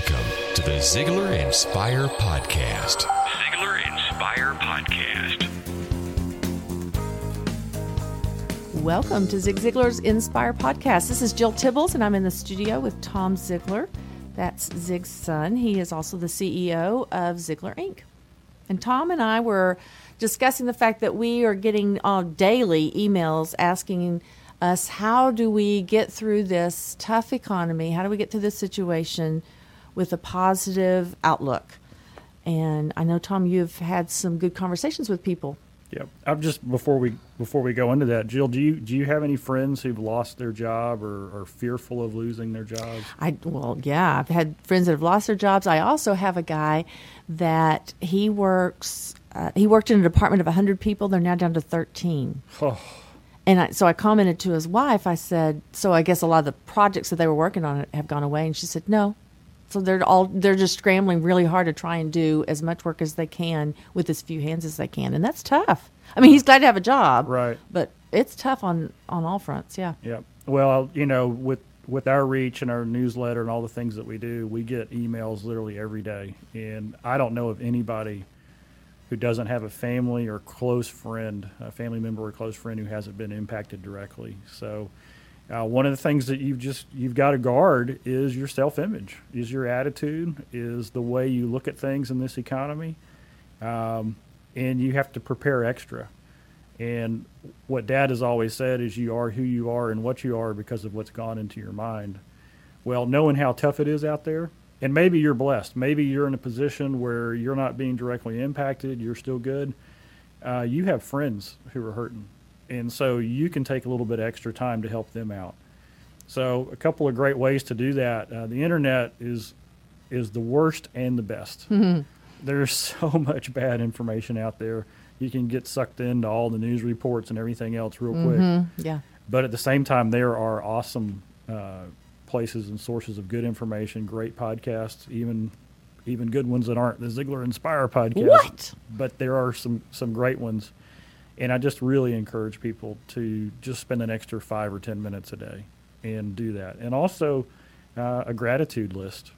Welcome to the Ziglar Inspire Podcast. Ziglar Inspire Podcast. Welcome to Zig Ziglar's Inspire Podcast. This is Jill Tibbles, and I'm in the studio with Tom Ziglar. That's Zig's son. He is also the CEO of Ziglar Inc. And Tom and I were discussing the fact that we are getting uh, daily emails asking us how do we get through this tough economy? How do we get through this situation with a positive outlook? And I know Tom, you've had some good conversations with people. Yeah, I'm just before we before we go into that, Jill. Do you do you have any friends who've lost their job or are fearful of losing their jobs? I well, yeah, I've had friends that have lost their jobs. I also have a guy that he works. Uh, he worked in a department of 100 people. They're now down to 13. Oh, And I, so I commented to his wife. I said, "So I guess a lot of the projects that they were working on have gone away." And she said, "No." So they're all they're just scrambling really hard to try and do as much work as they can with as few hands as they can, and that's tough. I mean, he's glad to have a job, Right. But it's tough on on all fronts. Yeah. yeah. Well, you know, with with our reach and our newsletter and all the things that we do, we get emails literally every day, and I don't know of anybody who doesn't have a family or close friend, a family member or close friend who hasn't been impacted directly. So. Uh, one of the things that you've just you've got to guard is your self-image, is your attitude, is the way you look at things in this economy, um, and you have to prepare extra. And what Dad has always said is you are who you are and what you are because of what's gone into your mind. Well, knowing how tough it is out there, and maybe you're blessed, maybe you're in a position where you're not being directly impacted, you're still good. Uh, you have friends who are hurting, and so you can take a little bit extra time to help them out. So, a couple of great ways to do that. Uh, the internet is is the worst and the best. There's so much bad information out there. You can get sucked into all the news reports and everything else real quick. Yeah. But at the same time, there are awesome uh, places and sources of good information, great podcasts, even even good ones that aren't the Ziglar Inspire podcast. What? But there are some some great ones, and I just really encourage people to just spend an extra five or ten minutes a day and do that, and also uh, a gratitude list.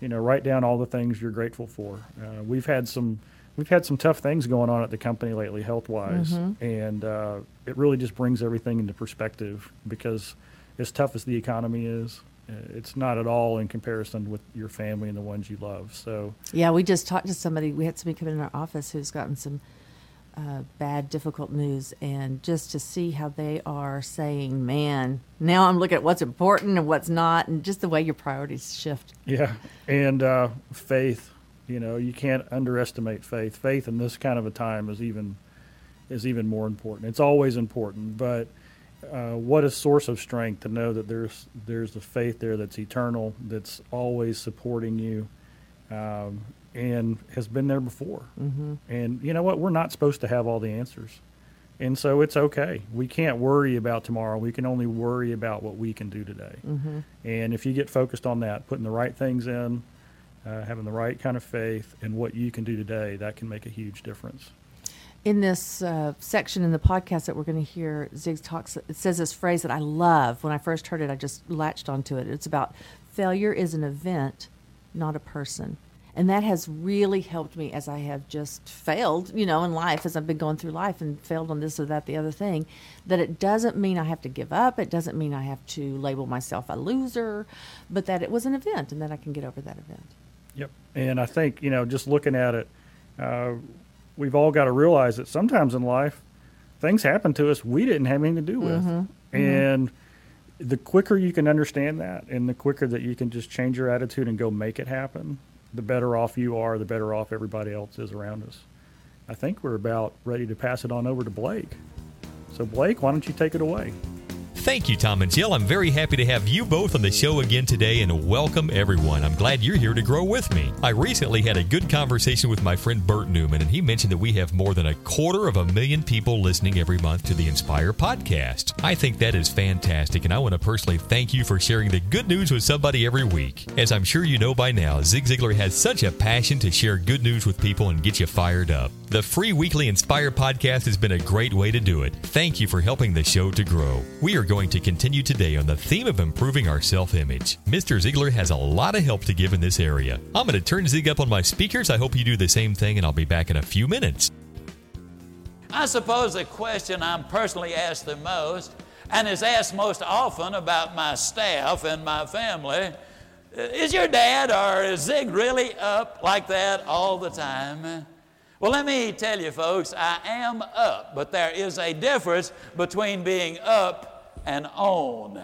You know, write down all the things you're grateful for. Uh, we've had some we've had some tough things going on at the company lately, health wise, and uh, it really just brings everything into perspective because as tough as the economy is, uh, it's not at all in comparison with your family and the ones you love. So, Yeah, we just talked to somebody. We had somebody come in our office who's gotten some uh, bad, difficult news, and just to see how they are saying, "Man, now I'm looking at what's important and what's not," and just the way your priorities shift. yeah, and uh, faith. You know, you can't underestimate faith. Faith in this kind of a time is even is even more important. It's always important, but uh, what a source of strength to know that there's there's a faith there that's eternal, that's always supporting you, um, and has been there before. Mm-hmm. And you know what? We're not supposed to have all the answers. And so it's okay. We can't worry about tomorrow. We can only worry about what we can do today. Mm-hmm. And if you get focused on that, putting the right things in, uh, having the right kind of faith in what you can do today, that can make a huge difference. In this uh, section in the podcast that we're going to hear, Zig talks. It says this phrase that I love. When I first heard it, I just latched onto it. It's about failure is an event, not a person, and that has really helped me as I have just failed, you know, in life as I've been going through life and failed on this or that, the other thing. That it doesn't mean I have to give up. It doesn't mean I have to label myself a loser, but that it was an event and that I can get over that event. Yep. And I think, you know, just looking at it, uh, we've all got to realize that sometimes in life, things happen to us we didn't have anything to do with. And the quicker you can understand that and the quicker that you can just change your attitude and go make it happen, the better off you are, the better off everybody else is around us. I think we're about ready to pass it on over to Blake. So, Blake, why don't you take it away? Thank you, Tom and Jill. I'm very happy to have you both on the show again today and welcome everyone. I'm glad you're here to grow with me. I recently had a good conversation with my friend Bert Newman, and he mentioned that we have more than a quarter of a million people listening every month to the Inspire podcast. I think that is fantastic, and I want to personally thank you for sharing the good news with somebody every week. As I'm sure you know by now, Zig Ziglar has such a passion to share good news with people and get you fired up. The free weekly Inspire podcast has been a great way to do it. Thank you for helping the show to grow. We are going to continue today on the theme of improving our self image. Mr. Ziglar has a lot of help to give in this area. I'm going to turn Zig up on my speakers. I hope you do the same thing, and I'll be back in a few minutes. I suppose the question I'm personally asked the most, and is asked most often about my staff and my family, is your dad or is Zig really up like that all the time? Well, let me tell you, folks, I am up, but there is a difference between being up and on.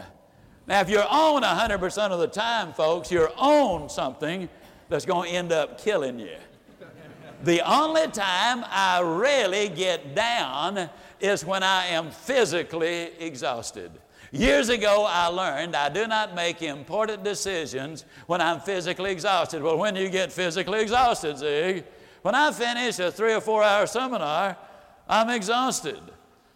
Now, if you're on 100% of the time, folks, you're on something that's going to end up killing you. The only time I really get down is when I am physically exhausted. Years ago, I learned I do not make important decisions when I'm physically exhausted. Well, when do you get physically exhausted, Zig? When I finish a three or four hour seminar, I'm exhausted.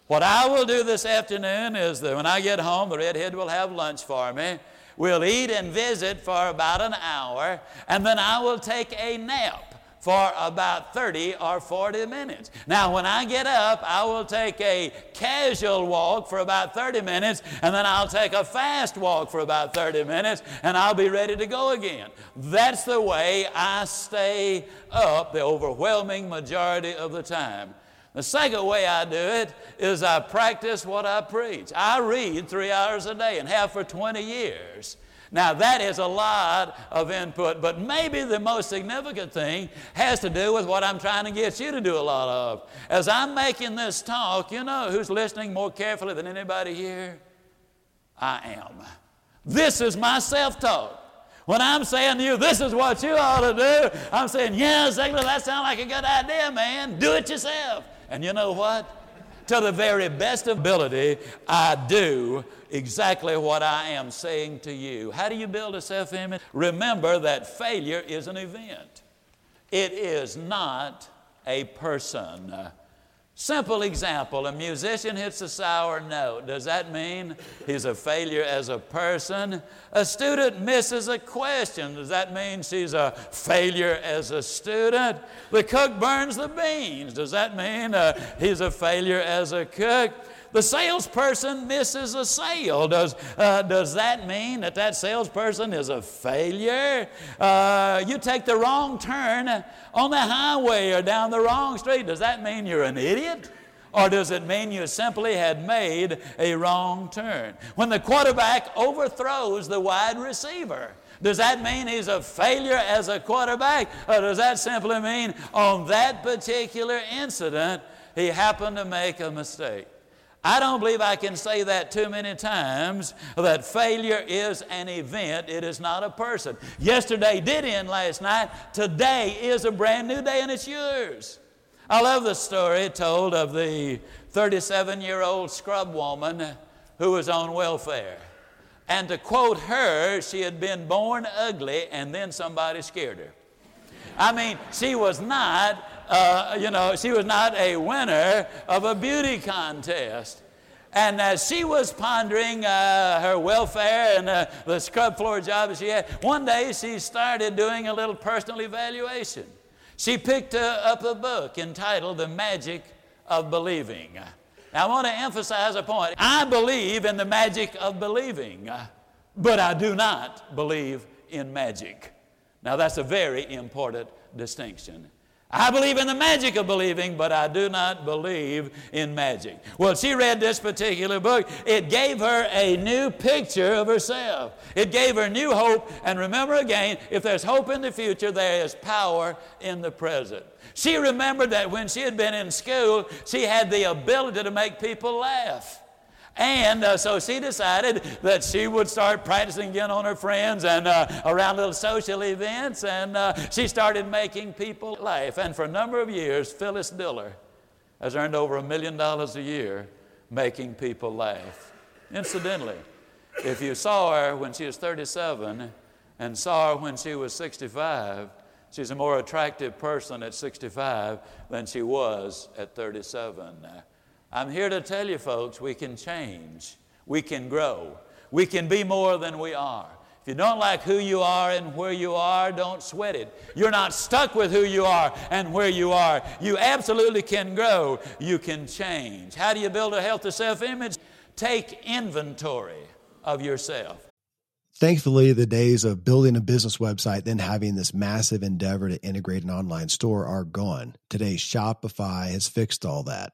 What I will do this afternoon is that when I get home, the redhead will have lunch for me. We'll eat and visit for about an hour, and then I will take a nap for about 30 or 40 minutes. Now, when I get up, I will take a casual walk for about 30 minutes, and then I'll take a fast walk for about 30 minutes, and I'll be ready to go again. That's the way I stay up the overwhelming majority of the time. The second way I do it is I practice what I preach. I read three hours a day and have for 20 years. Now, that is a lot of input, but maybe the most significant thing has to do with what I'm trying to get you to do a lot of. As I'm making this talk, you know who's listening more carefully than anybody here? I am. This is my self talk. When I'm saying to you, this is what you ought to do, I'm saying, yeah, Ziglar, that sounds like a good idea, man. Do it yourself. And you know what? To the very best ability, I do exactly what I am saying to you. How do you build a self image? Remember that failure is an event, it is not a person. Simple example a musician hits a sour note. Does that mean he's a failure as a person? A student misses a question. Does that mean she's a failure as a student? The cook burns the beans. Does that mean uh, he's a failure as a cook? The salesperson misses a sale. Does, uh, does that mean that that salesperson is a failure? Uh, you take the wrong turn on the highway or down the wrong street. Does that mean you're an idiot? Or does it mean you simply had made a wrong turn? When the quarterback overthrows the wide receiver, does that mean he's a failure as a quarterback? Or does that simply mean on that particular incident, he happened to make a mistake? I don't believe I can say that too many times that failure is an event, it is not a person. Yesterday did end last night, today is a brand new day and it's yours. I love the story told of the 37 year old scrub woman who was on welfare. And to quote her, she had been born ugly and then somebody scared her. I mean, she was not uh, you know, she was not a winner of a beauty contest. And as she was pondering uh, her welfare and uh, the scrub floor job she had, one day she started doing a little personal evaluation. She picked uh, up a book entitled The Magic of Believing. Now, I want to emphasize a point. I believe in the magic of believing, but I do not believe in magic. Now, that's a very important distinction. I believe in the magic of believing, but I do not believe in magic. Well, she read this particular book. It gave her a new picture of herself. It gave her new hope. And remember again, if there's hope in the future, there is power in the present. She remembered that when she had been in school, she had the ability to make people laugh. And uh, so she decided that she would start practicing again on her friends and uh, around little social events. And uh, she started making people laugh. And for a number of years, Phyllis Diller has earned over a million dollars a year making people laugh. Incidentally, if you saw her when she was 37 and saw her when she was 65, she's a more attractive person at 65 than she was at 37. I'm here to tell you, folks, we can change, we can grow, we can be more than we are. If you don't like who you are and where you are, don't sweat it. You're not stuck with who you are and where you are. You absolutely can grow. You can change. How do you build a healthy self image? Take inventory of yourself. Thankfully, the days of building a business website, then having this massive endeavor to integrate an online store are gone. Today, Shopify has fixed all that.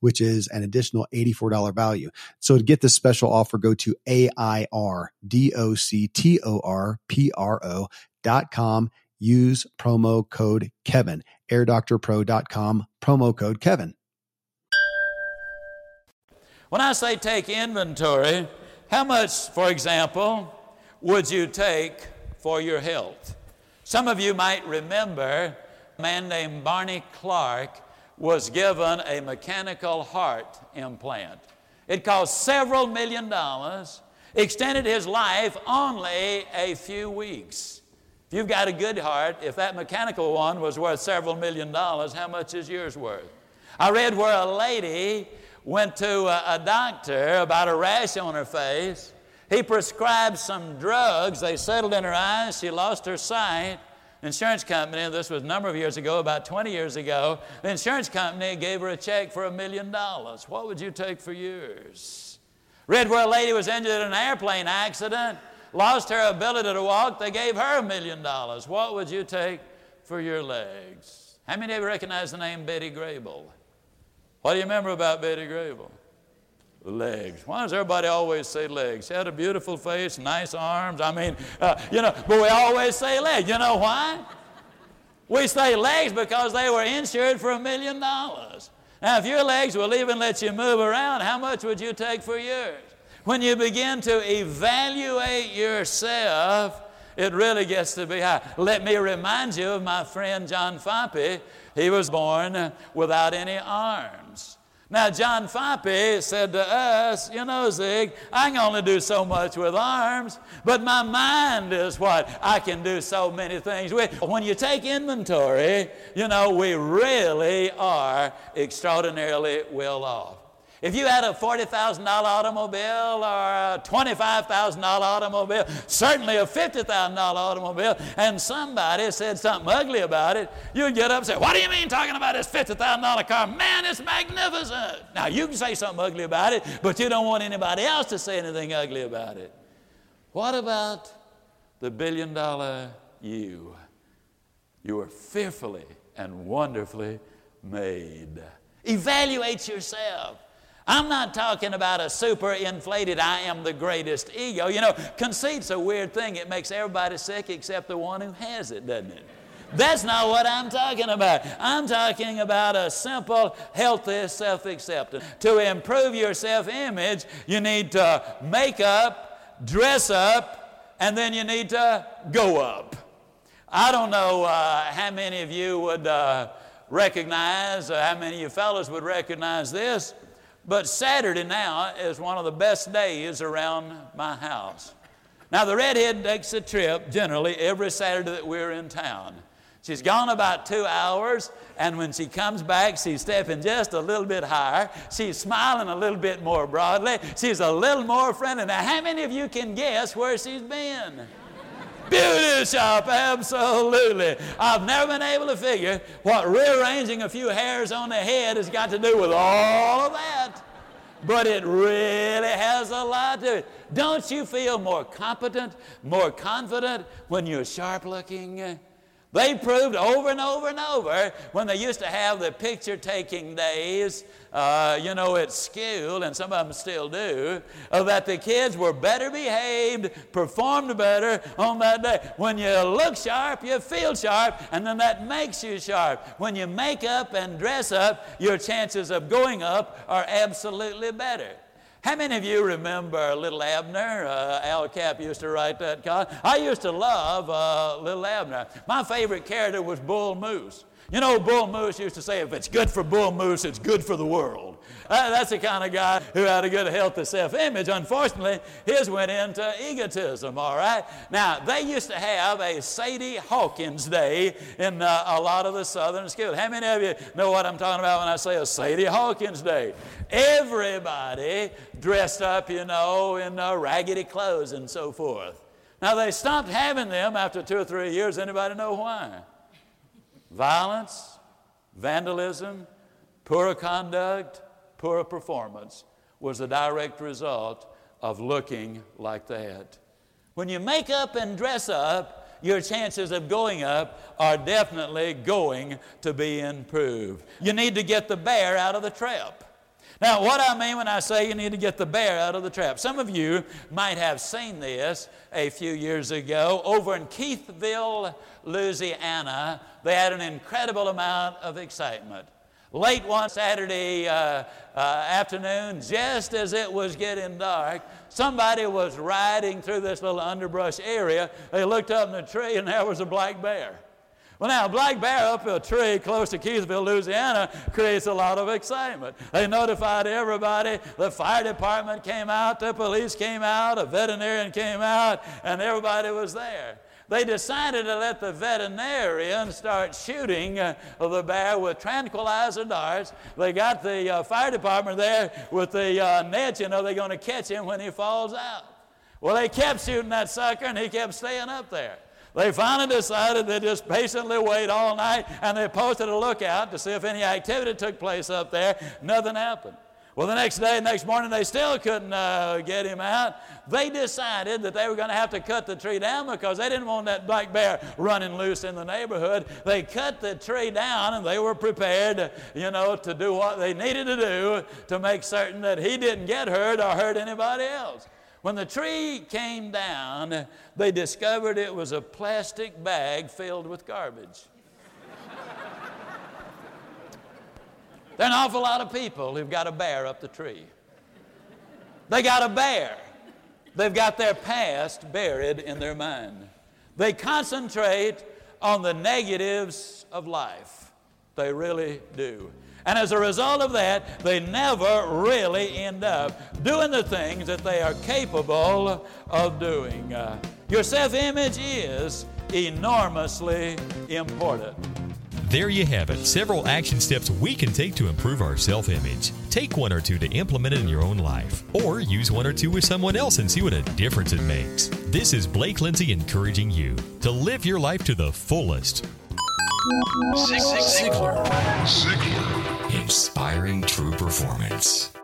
which is an additional $84 value. So to get this special offer, go to A-I-R-D-O-C-T-O-R-P-R-O dot com use promo code Kevin. AirDoctorPro.com, promo code Kevin. When I say take inventory, how much, for example, would you take for your health? Some of you might remember a man named Barney Clark was given a mechanical heart implant. It cost several million dollars, extended his life only a few weeks. If you've got a good heart, if that mechanical one was worth several million dollars, how much is yours worth? I read where a lady went to a, a doctor about a rash on her face. He prescribed some drugs. They settled in her eyes. She lost her sight. Insurance company, this was a number of years ago, about 20 years ago, the insurance company gave her a check for a million dollars. What would you take for yours? Read where a lady was injured in an airplane accident lost her ability to walk, they gave her a million dollars. What would you take for your legs? How many of you recognize the name Betty Grable? What do you remember about Betty Grable? Legs. Why does everybody always say legs? She had a beautiful face, nice arms. I mean, uh, you know, but we always say legs. You know why? We say legs because they were insured for a million dollars. Now, if your legs will even let you move around, how much would you take for yours? When you begin to evaluate yourself, it really gets to be high. Let me remind you of my friend John Foppe. He was born without any arms. Now, John Foppe said to us, You know, Zig, I can only do so much with arms, but my mind is what I can do so many things with. When you take inventory, you know, we really are extraordinarily well off. If you had a $40,000 automobile or a $25,000 automobile, certainly a $50,000 automobile, and somebody said something ugly about it, you'd get up and say, What do you mean talking about this $50,000 car? Man, it's magnificent. Now, you can say something ugly about it, but you don't want anybody else to say anything ugly about it. What about the billion dollar you? You are fearfully and wonderfully made. Evaluate yourself. I'm not talking about a super inflated, I am the greatest ego. You know, conceit's a weird thing. It makes everybody sick except the one who has it, doesn't it? That's not what I'm talking about. I'm talking about a simple, healthy self acceptance. To improve your self image, you need to make up, dress up, and then you need to go up. I don't know uh, how many of you would uh, recognize, uh, how many of you fellows would recognize this, but Saturday now is one of the best days around my house. Now, the redhead takes a trip generally every Saturday that we're in town. She's gone about two hours, and when she comes back, she's stepping just a little bit higher. She's smiling a little bit more broadly. She's a little more friendly. Now, how many of you can guess where she's been? Beauty shop, absolutely. I've never been able to figure what rearranging a few hairs on the head has got to do with all of that. But it really has a lot to it. Don't you feel more competent, more confident when you're sharp looking? Uh, They proved over and over and over when they used to have the picture taking days, uh, you know, at school, and some of them still do, uh, that the kids were better behaved, performed better on that day. When you look sharp, you feel sharp, and then that makes you sharp. When you make up and dress up, your chances of going up are absolutely better. How many of you remember Little Abner? Uh, Al Capp used to write that column. I used to love uh, Little Abner. My favorite character was Bull Moose. You know, Bull Moose used to say, if it's good for Bull Moose, it's good for the world. Uh, that's the kind of guy who had a good, healthy self image. Unfortunately, his went into egotism, all right? Now, they used to have a Sadie Hawkins Day in uh, a lot of the southern schools. How many of you know what I'm talking about when I say a Sadie Hawkins Day? Everybody dressed up, you know, in uh, raggedy clothes and so forth. Now, they stopped having them after two or three years. Anybody know why? Violence, vandalism, poor conduct, poor performance was the direct result of looking like that. When you make up and dress up, your chances of going up are definitely going to be improved. You need to get the bear out of the trap. Now, what I mean when I say you need to get the bear out of the trap, some of you might have seen this a few years ago over in Keithville, Louisiana. They had an incredible amount of excitement. Late one Saturday uh, uh, afternoon, just as it was getting dark, somebody was riding through this little underbrush area. They looked up in the tree, and there was a black bear. Well, now, a black bear up a tree close to Keithville, Louisiana, creates a lot of excitement. They notified everybody. The fire department came out, the police came out, a veterinarian came out, and everybody was there they decided to let the veterinarian start shooting uh, the bear with tranquilizer darts. They got the uh, fire department there with the uh, net, you know, they're going to catch him when he falls out. Well, they kept shooting that sucker and he kept staying up there. They finally decided to just patiently wait all night and they posted a lookout to see if any activity took place up there. Nothing happened. Well, the next day, next morning, they still couldn't uh, get him out. They decided that they were going to have to cut the tree down because they didn't want that black bear running loose in the neighborhood. They cut the tree down and they were prepared, you know, to do what they needed to do to make certain that he didn't get hurt or hurt anybody else. When the tree came down, they discovered it was a plastic bag filled with garbage. There are an awful lot of people who've got a bear up the tree. They got a bear. They've got their past buried in their mind. They concentrate on the negatives of life. They really do. And as a result of that, they never really end up doing the things that they are capable of doing. Uh, your self image is enormously important. There you have it several action steps we can take to improve our self image. Take one or two to implement it in your own life, or use one or two with someone else and see what a difference it makes. This is Blake Lindsay encouraging you to live your life to the fullest. Ziglar. Ziglar. Inspiring true performance.